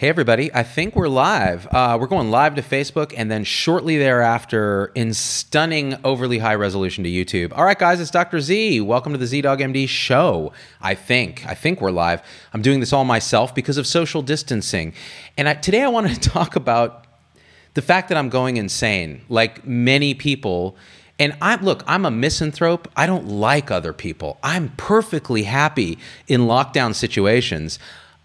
Hey, everybody. I think we're live. Uh, we're going live to Facebook and then shortly thereafter in stunning, overly high resolution to YouTube. All right, guys, it's Dr. Z. Welcome to the ZDoggMD show. I think. I think we're live. I'm doing this all myself because of social distancing. And I, today I want to talk about the fact that I'm going insane, like many people. And I look, I'm a misanthrope. I don't like other people. I'm perfectly happy in lockdown situations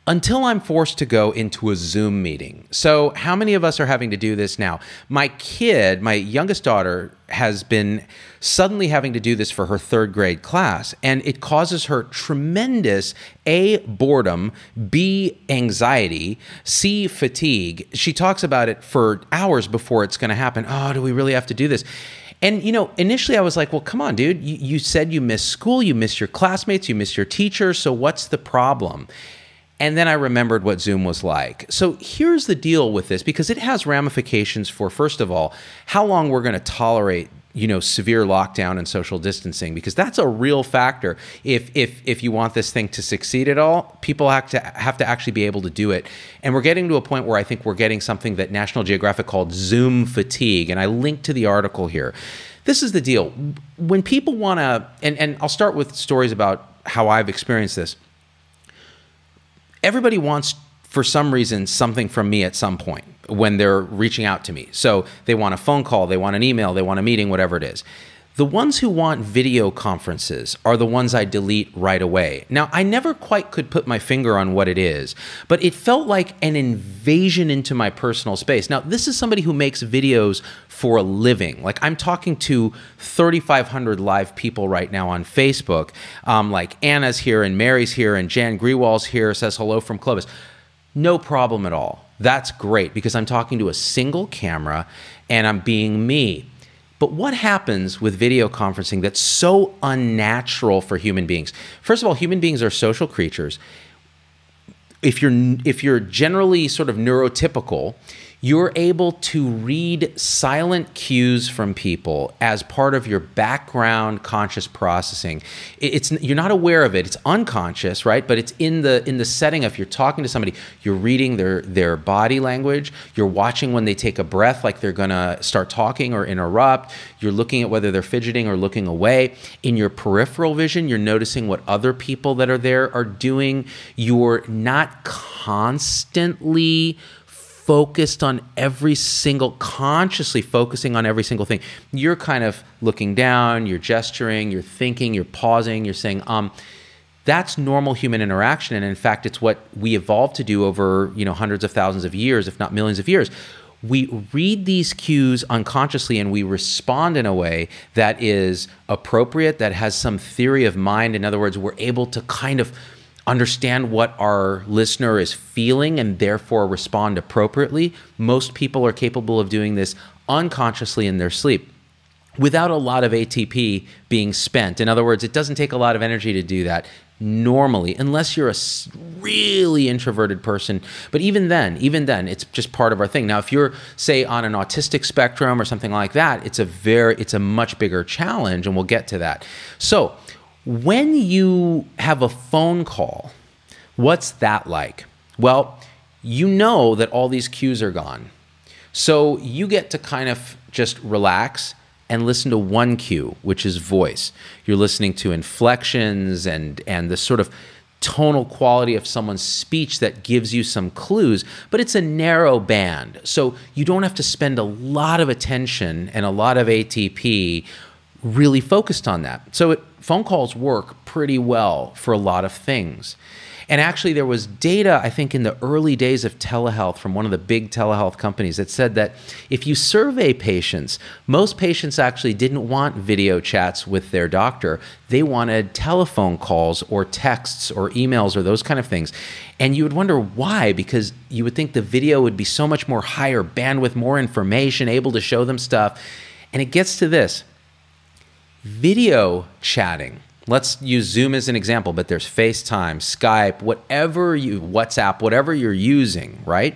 until I'm forced to go into a Zoom meeting. So, how many of us are having to do this now? My kid, my youngest daughter, has been suddenly having to do this for her third grade class, and it causes her tremendous A, boredom, B, anxiety, C, fatigue. She talks about it for hours before it's going to happen. Oh, do we really have to do this? And you know, initially I was like, "Well, come on, dude. You, you said you missed school, you missed your classmates, you missed your teacher. So what's the problem?" And then I remembered what Zoom was like. So here's the deal with this because it has ramifications for, first of all, how long we're going to tolerate you know severe lockdown and social distancing because that's a real factor. If if if you want this thing to succeed at all people have to have to actually be able to do it. And we're getting to a point where i think we're getting something that national geographic called zoom fatigue and i linked to the article here. This is the deal. When people want to and and i'll start with stories about how i've experienced this everybody wants for some reason something from me at some point when they're reaching out to me. So they want a phone call, they want an email, they want a meeting, whatever it is. The ones who want video conferences are the ones I delete right away. Now, I never quite could put my finger on what it is, but it felt like an invasion into my personal space. Now, this is somebody who makes videos for a living. Like, I'm talking to 3,500 live people right now on Facebook. Um, like, Anna's here, and Mary's here, and Jan Grewal's here, says hello from Clovis. No problem at all. That's great because I'm talking to a single camera and I'm being me. But what happens with video conferencing that's so unnatural for human beings? First of all, human beings are social creatures. If you're if you're generally sort of neurotypical, you're able to read silent cues from people as part of your background conscious processing. It's you're not aware of it. It's unconscious right? But it's in the in the setting if you're talking to somebody you're reading their their body language you're watching when they take a breath like they're going to start talking or interrupt you're looking at whether they're fidgeting or looking away. In your peripheral vision you're noticing what other people that are there are doing. You're not constantly focused on every single, consciously focusing on every single thing. You're kind of looking down, you're gesturing, you're thinking, you're pausing, you're saying, um, that's normal human interaction. And in fact, it's what we evolved to do over, you know, hundreds of thousands of years, if not millions of years. We read these cues unconsciously and we respond in a way that is appropriate, that has some theory of mind. In other words, we're able to kind of understand what our listener is feeling and therefore respond appropriately. Most people are capable of doing this unconsciously in their sleep without a lot of ATP being spent. In other words, it doesn't take a lot of energy to do that normally unless you're a really introverted person but even then even then it's just part of our thing now if you're say on an autistic spectrum or something like that it's a very it's a much bigger challenge and we'll get to that so when you have a phone call, what's that like? Well, you know that all these cues are gone. So you get to kind of just relax and listen to one cue, which is voice. You're listening to inflections and and the sort of tonal quality of someone's speech that gives you some clues, but it's a narrow band. So you don't have to spend a lot of attention and a lot of ATP really focused on that. So it, phone calls work pretty well for a lot of things. And actually, there was data, I think, in the early days of telehealth from one of the big telehealth companies that said that if you survey patients, most patients actually didn't want video chats with their doctor. They wanted telephone calls or texts or emails or those kind of things. And you would wonder why, because you would think the video would be so much more higher bandwidth, more information, able to show them stuff. And it gets to this video chatting Let's use Zoom as an example, but there's FaceTime, Skype, whatever you, WhatsApp, whatever you're using, right?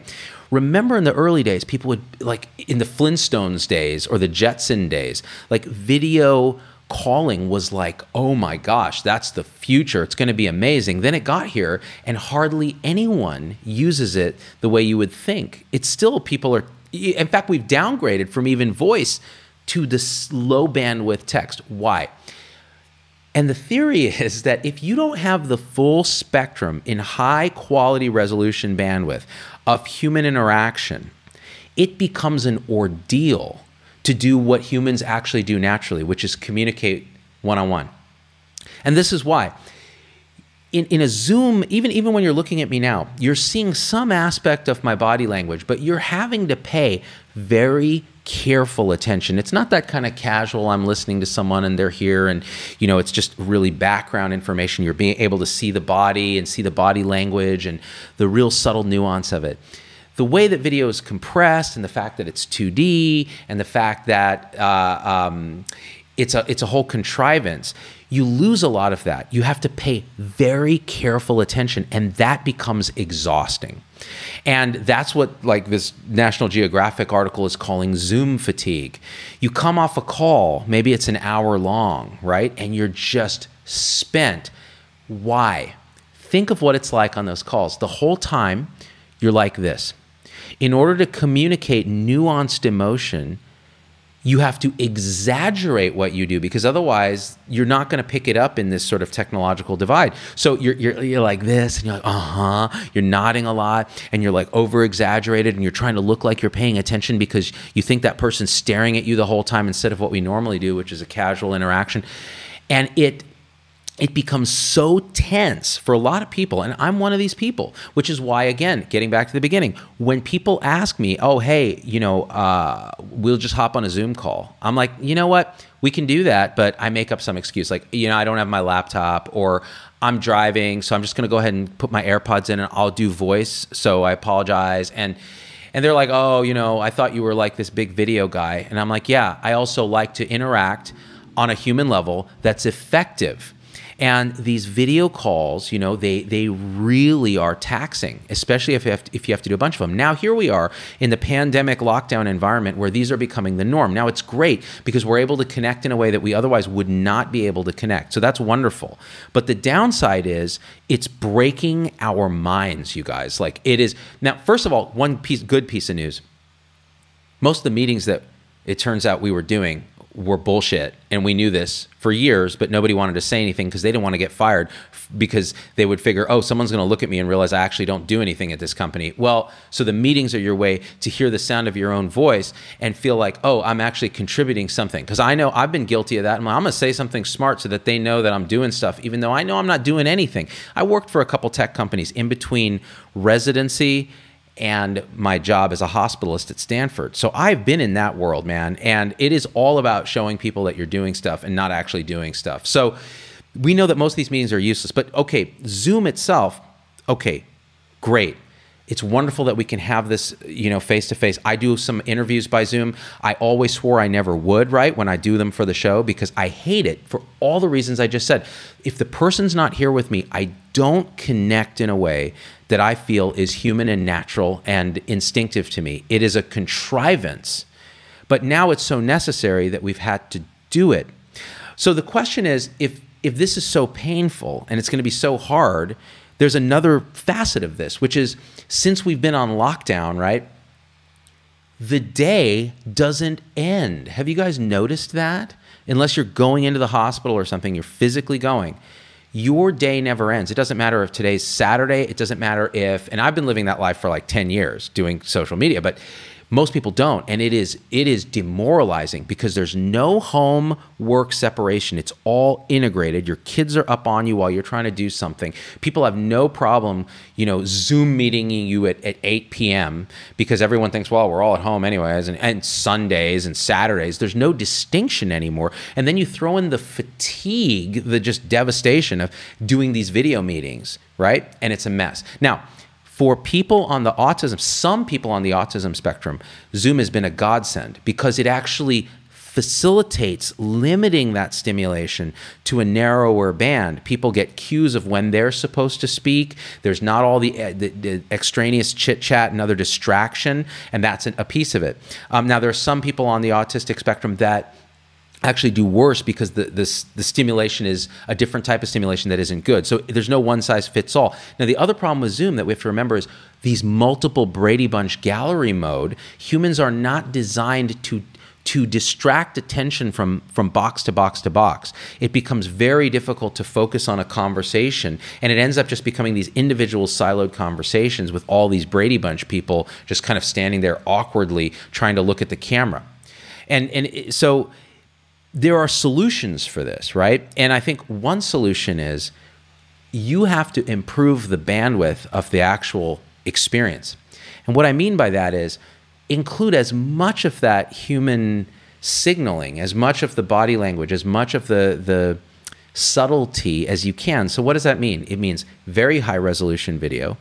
Remember in the early days, people would, like in the Flintstones days or the Jetson days, like video calling was like, oh my gosh, that's the future. It's going to be amazing. Then it got here, and hardly anyone uses it the way you would think. It's still people are, in fact, we've downgraded from even voice to this low bandwidth text. Why? And the theory is that if you don't have the full spectrum in high quality resolution bandwidth of human interaction, it becomes an ordeal to do what humans actually do naturally, which is communicate one on one. And this is why. In, in a Zoom, even, even when you're looking at me now, you're seeing some aspect of my body language, but you're having to pay very careful attention. It's not that kind of casual, I'm listening to someone and they're here and, you know, it's just really background information. You're being able to see the body and see the body language and the real subtle nuance of it. The way that video is compressed and the fact that it's 2D and the fact that uh, um, it's a it's a whole contrivance. You lose a lot of that. You have to pay very careful attention and that becomes exhausting. And that's what like this national geographic article is calling zoom fatigue. You come off a call maybe it's an hour long right? And you're just spent. Why? Think of what it's like on those calls. The whole time you're like this. In order to communicate nuanced emotion you have to exaggerate what you do because otherwise you're not going to pick it up in this sort of technological divide. So you're, you're, you're like this and you're like, uh huh. You're nodding a lot and you're like over exaggerated and you're trying to look like you're paying attention because you think that person's staring at you the whole time instead of what we normally do, which is a casual interaction. And it it becomes so tense for a lot of people and i'm one of these people which is why again getting back to the beginning when people ask me oh hey you know uh, we'll just hop on a zoom call i'm like you know what? We can do that but i make up some excuse like you know i don't have my laptop or i'm driving so i'm just going to go ahead and put my airpods in and i'll do voice so i apologize and and they're like oh you know i thought you were like this big video guy and i'm like yeah i also like to interact on a human level that's effective and these video calls, you know, they they really are taxing, especially if you have to, if you have to do a bunch of them. Now here we are in the pandemic lockdown environment where these are becoming the norm. Now it's great because we're able to connect in a way that we otherwise would not be able to connect. So that's wonderful. But the downside is it's breaking our minds, you guys. Like it is now. First of all, one piece good piece of news. Most of the meetings that it turns out we were doing were bullshit and we knew this for years but nobody wanted to say anything because they didn't want to get fired because they would figure oh someone's going to look at me and realize i actually don't do anything at this company. Well so the meetings are your way to hear the sound of your own voice and feel like oh i'm actually contributing something. Because i know i've been guilty of that i'm, I'm going to say something smart so that they know that i'm doing stuff even though i know i'm not doing anything. I worked for a couple tech companies in between residency and my job as a hospitalist at Stanford. So I've been in that world, man. And it is all about showing people that you're doing stuff and not actually doing stuff. So we know that most of these meetings are useless. But okay, Zoom itself, okay, great. It's wonderful that we can have this, you know, face to face. I do some interviews by Zoom. I always swore I never would, right, when I do them for the show because I hate it for all the reasons I just said. If the person's not here with me, I don't connect in a way that I feel is human and natural and instinctive to me. It is a contrivance, but now it's so necessary that we've had to do it. So the question is if if this is so painful and it's going to be so hard, there's another facet of this, which is since we've been on lockdown, right? The day doesn't end. Have you guys noticed that? Unless you're going into the hospital or something, you're physically going your day never ends. It doesn't matter if today's Saturday, it doesn't matter if and I've been living that life for like 10 years doing social media, but most people don't, and it is it is demoralizing because there's no home work separation. It's all integrated. Your kids are up on you while you're trying to do something. People have no problem, you know, Zoom meeting you at, at 8 p.m. because everyone thinks, well, we're all at home anyways, and, and Sundays and Saturdays. There's no distinction anymore. And then you throw in the fatigue, the just devastation of doing these video meetings, right? And it's a mess. Now for people on the autism, some people on the autism spectrum, Zoom has been a godsend because it actually facilitates limiting that stimulation to a narrower band. People get cues of when they're supposed to speak. There's not all the, uh, the, the extraneous chit chat and other distraction, and that's a piece of it. Um, now, there are some people on the autistic spectrum that actually do worse because the, the, the stimulation is a different type of stimulation that isn't good. So there's no one size fits all. Now, the other problem with Zoom that we have to remember is these multiple Brady Bunch gallery mode, humans are not designed to to distract attention from from box to box to box it becomes very difficult to focus on a conversation and it ends up just becoming these individual siloed conversations with all these brady bunch people just kind of standing there awkwardly trying to look at the camera and and so there are solutions for this, right? And I think one solution is you have to improve the bandwidth of the actual experience. And what I mean by that is include as much of that human signaling, as much of the body language, as much of the the subtlety as you can. So what does that mean? It means very high resolution video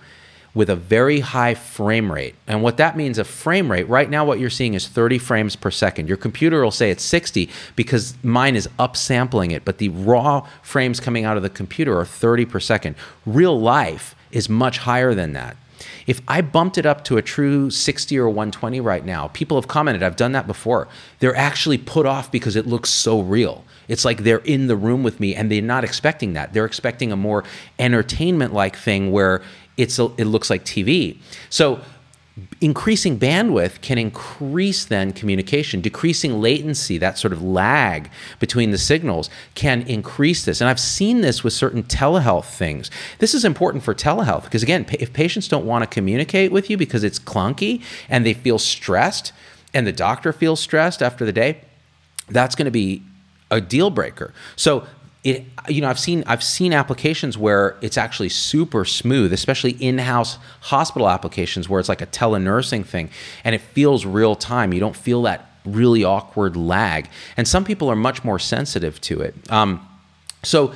with a very high frame rate. And what that means, a frame rate, right now what you're seeing is 30 frames per second. Your computer will say it's 60 because mine is upsampling it, but the raw frames coming out of the computer are 30 per second. Real life is much higher than that. If I bumped it up to a true 60 or 120 right now, people have commented, I've done that before. They're actually put off because it looks so real. It's like they're in the room with me and they're not expecting that. They're expecting a more entertainment like thing where it's it looks like TV. So increasing bandwidth can increase then communication. Decreasing latency that sort of lag between the signals can increase this. And i've seen this with certain telehealth things. This is important for telehealth because again if patients don't want to communicate with you because it's clunky and they feel stressed and the doctor feels stressed after the day that's going to be a deal breaker. So it you know I've seen I've seen applications where it's actually super smooth, especially in-house hospital applications where it's like a telenursing thing and it feels real time. You don't feel that really awkward lag. And some people are much more sensitive to it. Um, so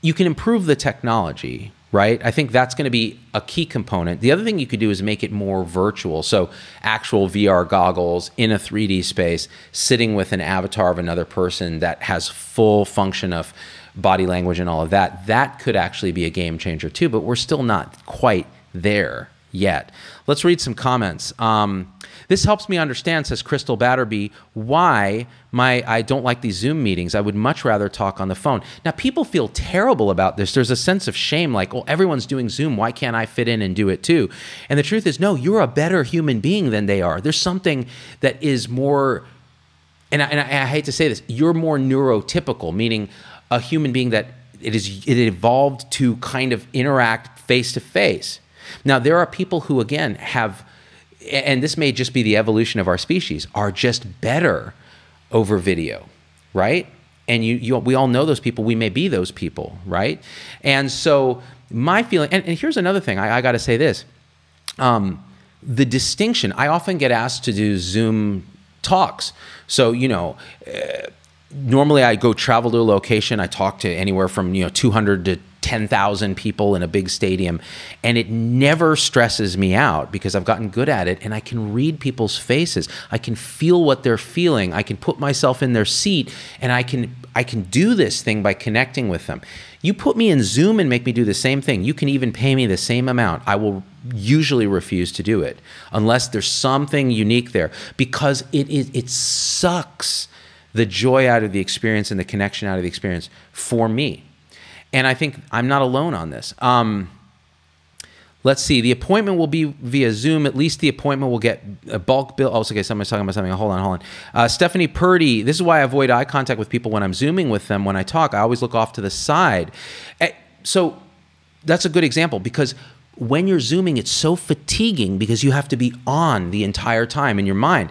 you can improve the technology, right? I think that's going to be a key component. The other thing you could do is make it more virtual. So, actual VR goggles in a 3D space, sitting with an avatar of another person that has full function of body language and all of that. That could actually be a game changer too, but we're still not quite there yet. Let's read some comments. Um, this helps me understand, says Crystal Batterby, why my I don't like these Zoom meetings. I would much rather talk on the phone. Now, people feel terrible about this. There's a sense of shame, like, well, everyone's doing Zoom. Why can't I fit in and do it too? And the truth is, no, you're a better human being than they are. There's something that is more, and I, and I hate to say this, you're more neurotypical, meaning a human being that it is it evolved to kind of interact face to face. Now there are people who again have and this may just be the evolution of our species are just better over video, right? And you, you we all know those people. We may be those people, right? And so my feeling, and, and here's another thing. I, I got to say this: um, the distinction. I often get asked to do Zoom talks. So you know. Uh, normally I go travel to a location. I talk to anywhere from you know 200 to 10,000 people in a big stadium, and it never stresses me out because I've gotten good at it and I can read people's faces. I can feel what they're feeling. I can put myself in their seat and I can I can do this thing by connecting with them. You put me in Zoom and make me do the same thing. You can even pay me the same amount. I will usually refuse to do it unless there's something unique there because it it, it sucks the joy out of the experience and the connection out of the experience for me. And I think I'm not alone on this. Um, let's see. The appointment will be via Zoom. At least the appointment will get a bulk bill. Oh, okay. Someone's talking about something. Hold on, hold on. Uh, Stephanie Purdy. This is why I avoid eye contact with people when I'm Zooming with them. When I talk, I always look off to the side. Eh, so that's a good example because when you're zooming, it's so fatiguing because you have to be on the entire time in your mind.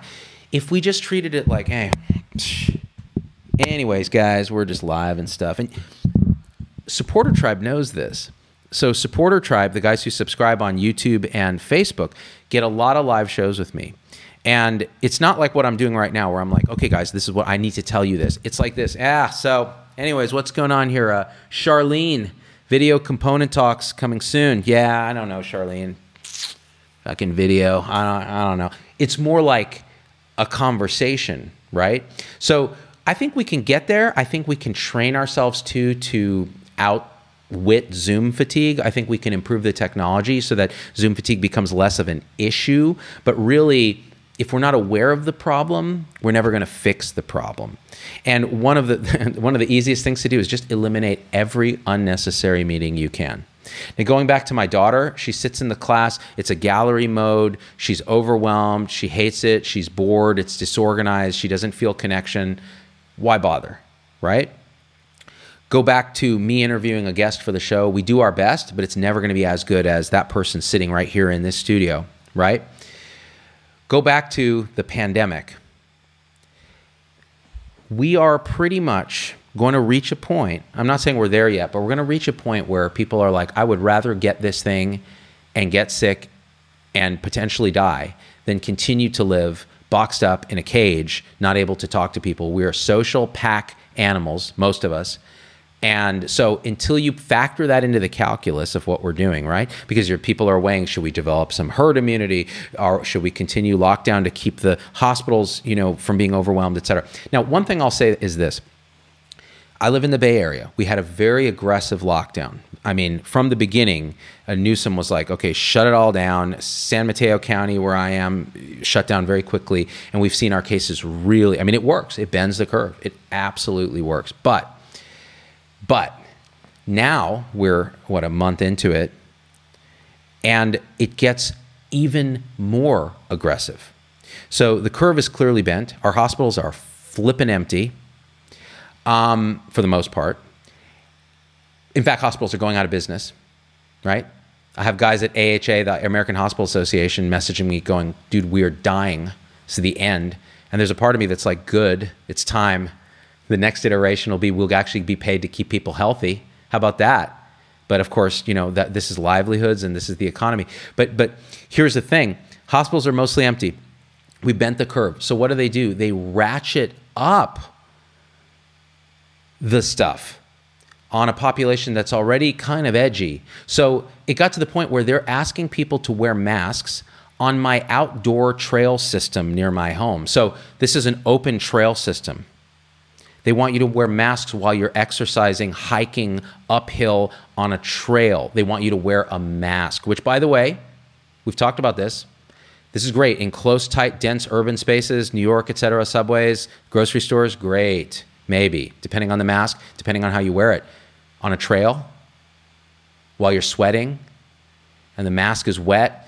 If we just treated it like, hey, anyways, guys, we're just live and stuff. And Supporter Tribe knows this. So, Supporter Tribe, the guys who subscribe on YouTube and Facebook, get a lot of live shows with me. And it's not like what I'm doing right now, where I'm like, okay, guys, this is what I need to tell you this. It's like this. Ah, so, anyways, what's going on here? Uh, Charlene, video component talks coming soon. Yeah, I don't know, Charlene. Fucking video. I don't, I don't know. It's more like a conversation, right? So, I think we can get there. I think we can train ourselves to to outwit Zoom fatigue. I think we can improve the technology so that Zoom fatigue becomes less of an issue. But really, if we're not aware of the problem, we're never going to fix the problem. And one of the one of the easiest things to do is just eliminate every unnecessary meeting you can. Now, going back to my daughter, she sits in the class. It's a gallery mode. She's overwhelmed. She hates it. She's bored. It's disorganized. She doesn't feel connection. Why bother, right? Go back to me interviewing a guest for the show. We do our best, but it's never going to be as good as that person sitting right here in this studio, right? Go back to the pandemic. We are pretty much going to reach a point. I'm not saying we're there yet, but we're going to reach a point where people are like, I would rather get this thing and get sick and potentially die than continue to live boxed up in a cage, not able to talk to people. We are social pack animals, most of us. And so until you factor that into the calculus of what we're doing, right? Because your people are weighing, should we develop some herd immunity or should we continue lockdown to keep the hospitals, you know, from being overwhelmed, et cetera. Now, one thing I'll say is this. I live in the Bay Area. We had a very aggressive lockdown. I mean, from the beginning, uh, Newsom was like, okay, shut it all down. San Mateo County, where I am, shut down very quickly. And we've seen our cases really, I mean, it works. It bends the curve. It absolutely works. But but now we're, what, a month into it, and it gets even more aggressive. So the curve is clearly bent. Our hospitals are flipping empty um, for the most part. In fact, hospitals are going out of business, right? I have guys at AHA, the American Hospital Association, messaging me going, dude, we are dying. It's the end. And there's a part of me that's like, good, it's time the next iteration will be we'll actually be paid to keep people healthy. How about that? But of course, you know that this is livelihoods and this is the economy. But but here's the thing: hospitals are mostly empty. We bent the curve. So what do they do? They ratchet up the stuff on a population that's already kind of edgy. So it got to the point where they're asking people to wear masks on my outdoor trail system near my home. So this is an open trail system. They want you to wear masks while you're exercising, hiking uphill on a trail. They want you to wear a mask, which, by the way, we've talked about this. This is great in close, tight, dense urban spaces, New York, etc., subways, grocery stores, great. Maybe, depending on the mask, depending on how you wear it. On a trail, while you're sweating, and the mask is wet,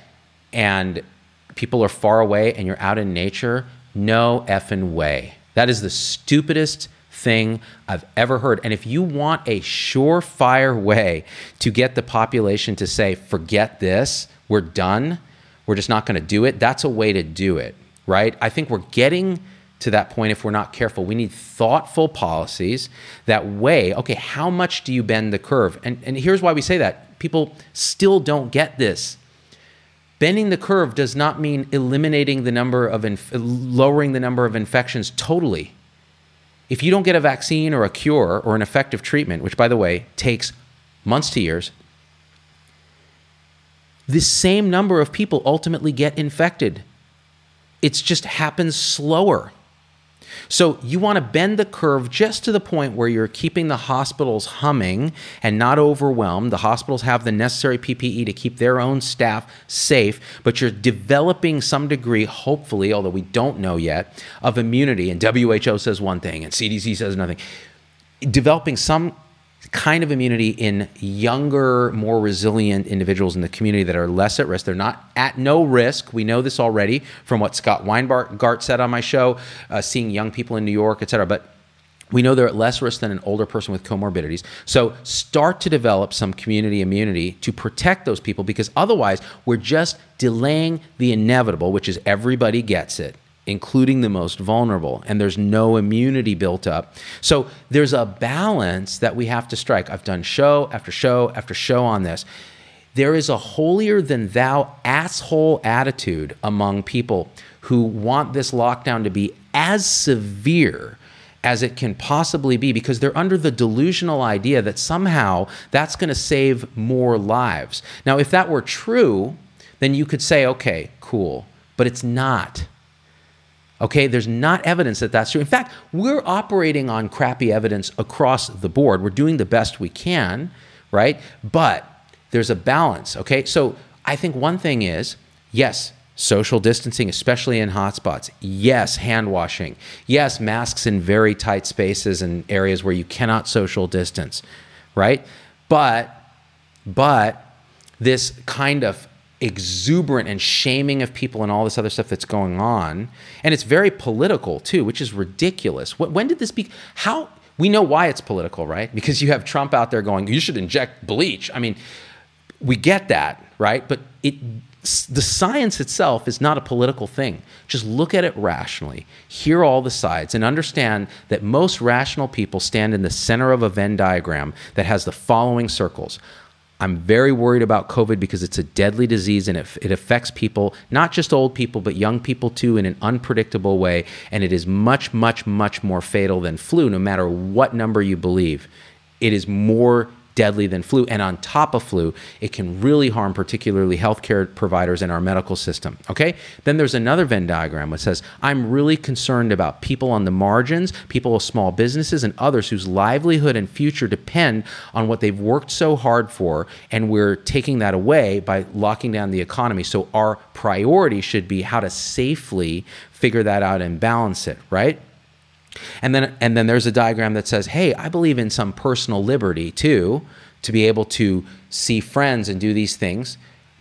and people are far away, and you're out in nature, no effing way. That is the stupidest thing I've ever heard. And if you want a surefire way to get the population to say, forget this, we're done, we're just not going to do it, that's a way to do it, right? I think we're getting to that point if we're not careful. We need thoughtful policies that weigh, okay, how much do you bend the curve? And, and here's why we say that people still don't get this. Bending the curve does not mean eliminating the number of, inf- lowering the number of infections totally if you don't get a vaccine or a cure or an effective treatment, which by the way takes months to years, the same number of people ultimately get infected. It just happens slower. So you want to bend the curve just to the point where you're keeping the hospitals humming and not overwhelmed. The hospitals have the necessary PPE to keep their own staff safe, but you're developing some degree, hopefully, although we don't know yet, of immunity. And WHO says one thing and CDC says another thing. Developing some kind of immunity in younger, more resilient individuals in the community that are less at risk. They're not at no risk. We know this already from what Scott Weingart said on my show, uh, seeing young people in New York, et cetera. But We know they're at less risk than an older person with comorbidities. So start to develop some community immunity to protect those people because otherwise we're just delaying the inevitable, which is everybody gets it, including the most vulnerable, and there's no immunity built up. So there's a balance that we have to strike. I've done show after show after show on this. There is a holier than thou asshole attitude among people who want this lockdown to be as severe as it can possibly be because they're under the delusional idea that somehow that's going to save more lives. Now, if that were true, then you could say, okay, cool, but it's not. Okay, there's not evidence that that's true. In fact, we're operating on crappy evidence across the board. We're doing the best we can, right? But there's a balance, okay? So I think one thing is yes, Social distancing, especially in hotspots. Yes, hand washing. Yes, masks in very tight spaces and areas where you cannot social distance, right? But, but this kind of exuberant and shaming of people and all this other stuff that's going on, and it's very political too, which is ridiculous. When did this be? How? We know why it's political, right? Because you have Trump out there going, you should inject bleach. I mean, we get that, right? But it the science itself is not a political thing. Just look at it rationally, hear all the sides, and understand that most rational people stand in the center of a Venn diagram that has the following circles. I'm very worried about COVID because it's a deadly disease and it, it affects people, not just old people, but young people too, in an unpredictable way. And it is much, much, much more fatal than flu, no matter what number you believe. It is more deadly than flu. And on top of flu, it can really harm particularly healthcare providers in our medical system. Okay? Then there's another Venn diagram which says, I'm really concerned about people on the margins, people with small businesses, and others whose livelihood and future depend on what they've worked so hard for. And we're taking that away by locking down the economy. So our priority should be how to safely figure that out and balance it, right? And then and then there's a diagram that says, "Hey, I believe in some personal liberty too, to be able to see friends and do these things,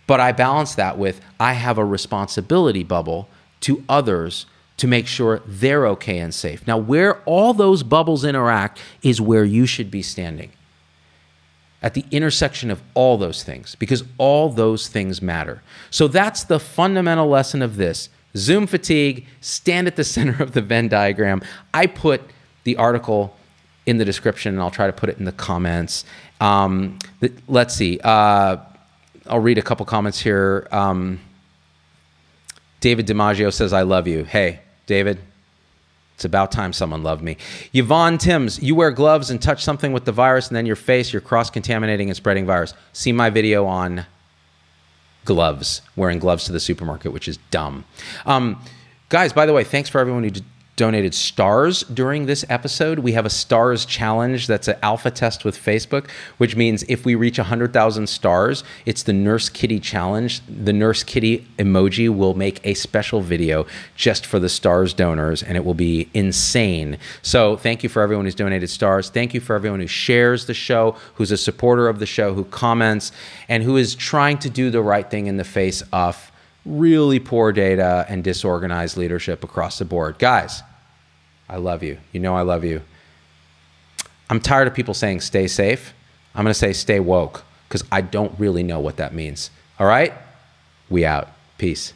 but I balance that with I have a responsibility bubble to others to make sure they're okay and safe." Now, where all those bubbles interact is where you should be standing. At the intersection of all those things, because all those things matter. So that's the fundamental lesson of this Zoom fatigue, stand at the center of the Venn diagram. I put the article in the description and I'll try to put it in the comments. Um, let's see. Uh, I'll read a couple comments here. Um, David DiMaggio says, I love you. Hey, David, it's about time someone loved me. Yvonne Timms, you wear gloves and touch something with the virus, and then your face, you're cross contaminating and spreading virus. See my video on gloves, wearing gloves to the supermarket, which is dumb. Um, guys, by the way, thanks for everyone who donated stars during this episode. We have a stars challenge that's an alpha test with Facebook, which means if we reach 100,000 stars, it's the Nurse Kitty challenge. The Nurse Kitty emoji will make a special video just for the stars donors, and it will be insane. So thank you for everyone who's donated stars. Thank you for everyone who shares the show, who's a supporter of the show, who comments, and who is trying to do the right thing in the face of really poor data and disorganized leadership across the board. Guys, I love you. You know I love you. I'm tired of people saying stay safe. I'm going to say stay woke because I don't really know what that means. All right? We out. Peace.